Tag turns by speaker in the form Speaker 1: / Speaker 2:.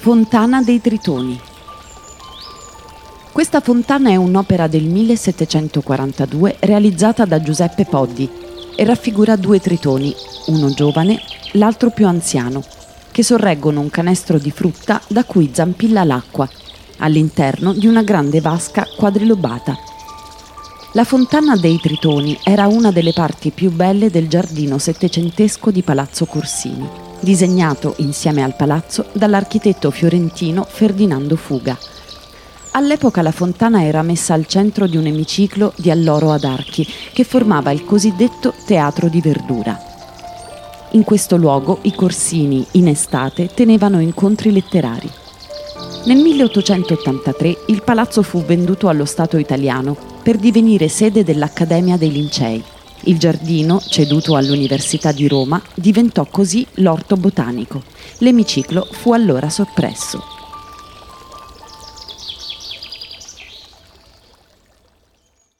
Speaker 1: Fontana dei Tritoni. Questa fontana è un'opera del 1742 realizzata da Giuseppe Poddi e raffigura due tritoni, uno giovane, l'altro più anziano, che sorreggono un canestro di frutta da cui zampilla l'acqua, all'interno di una grande vasca quadrilobata. La fontana dei Tritoni era una delle parti più belle del giardino settecentesco di Palazzo Corsini disegnato insieme al palazzo dall'architetto fiorentino Ferdinando Fuga. All'epoca la fontana era messa al centro di un emiciclo di alloro ad archi che formava il cosiddetto teatro di verdura. In questo luogo i corsini, in estate, tenevano incontri letterari. Nel 1883 il palazzo fu venduto allo Stato italiano per divenire sede dell'Accademia dei Lincei il giardino, ceduto all'Università di Roma, diventò così l'orto botanico. L'emiciclo fu allora soppresso.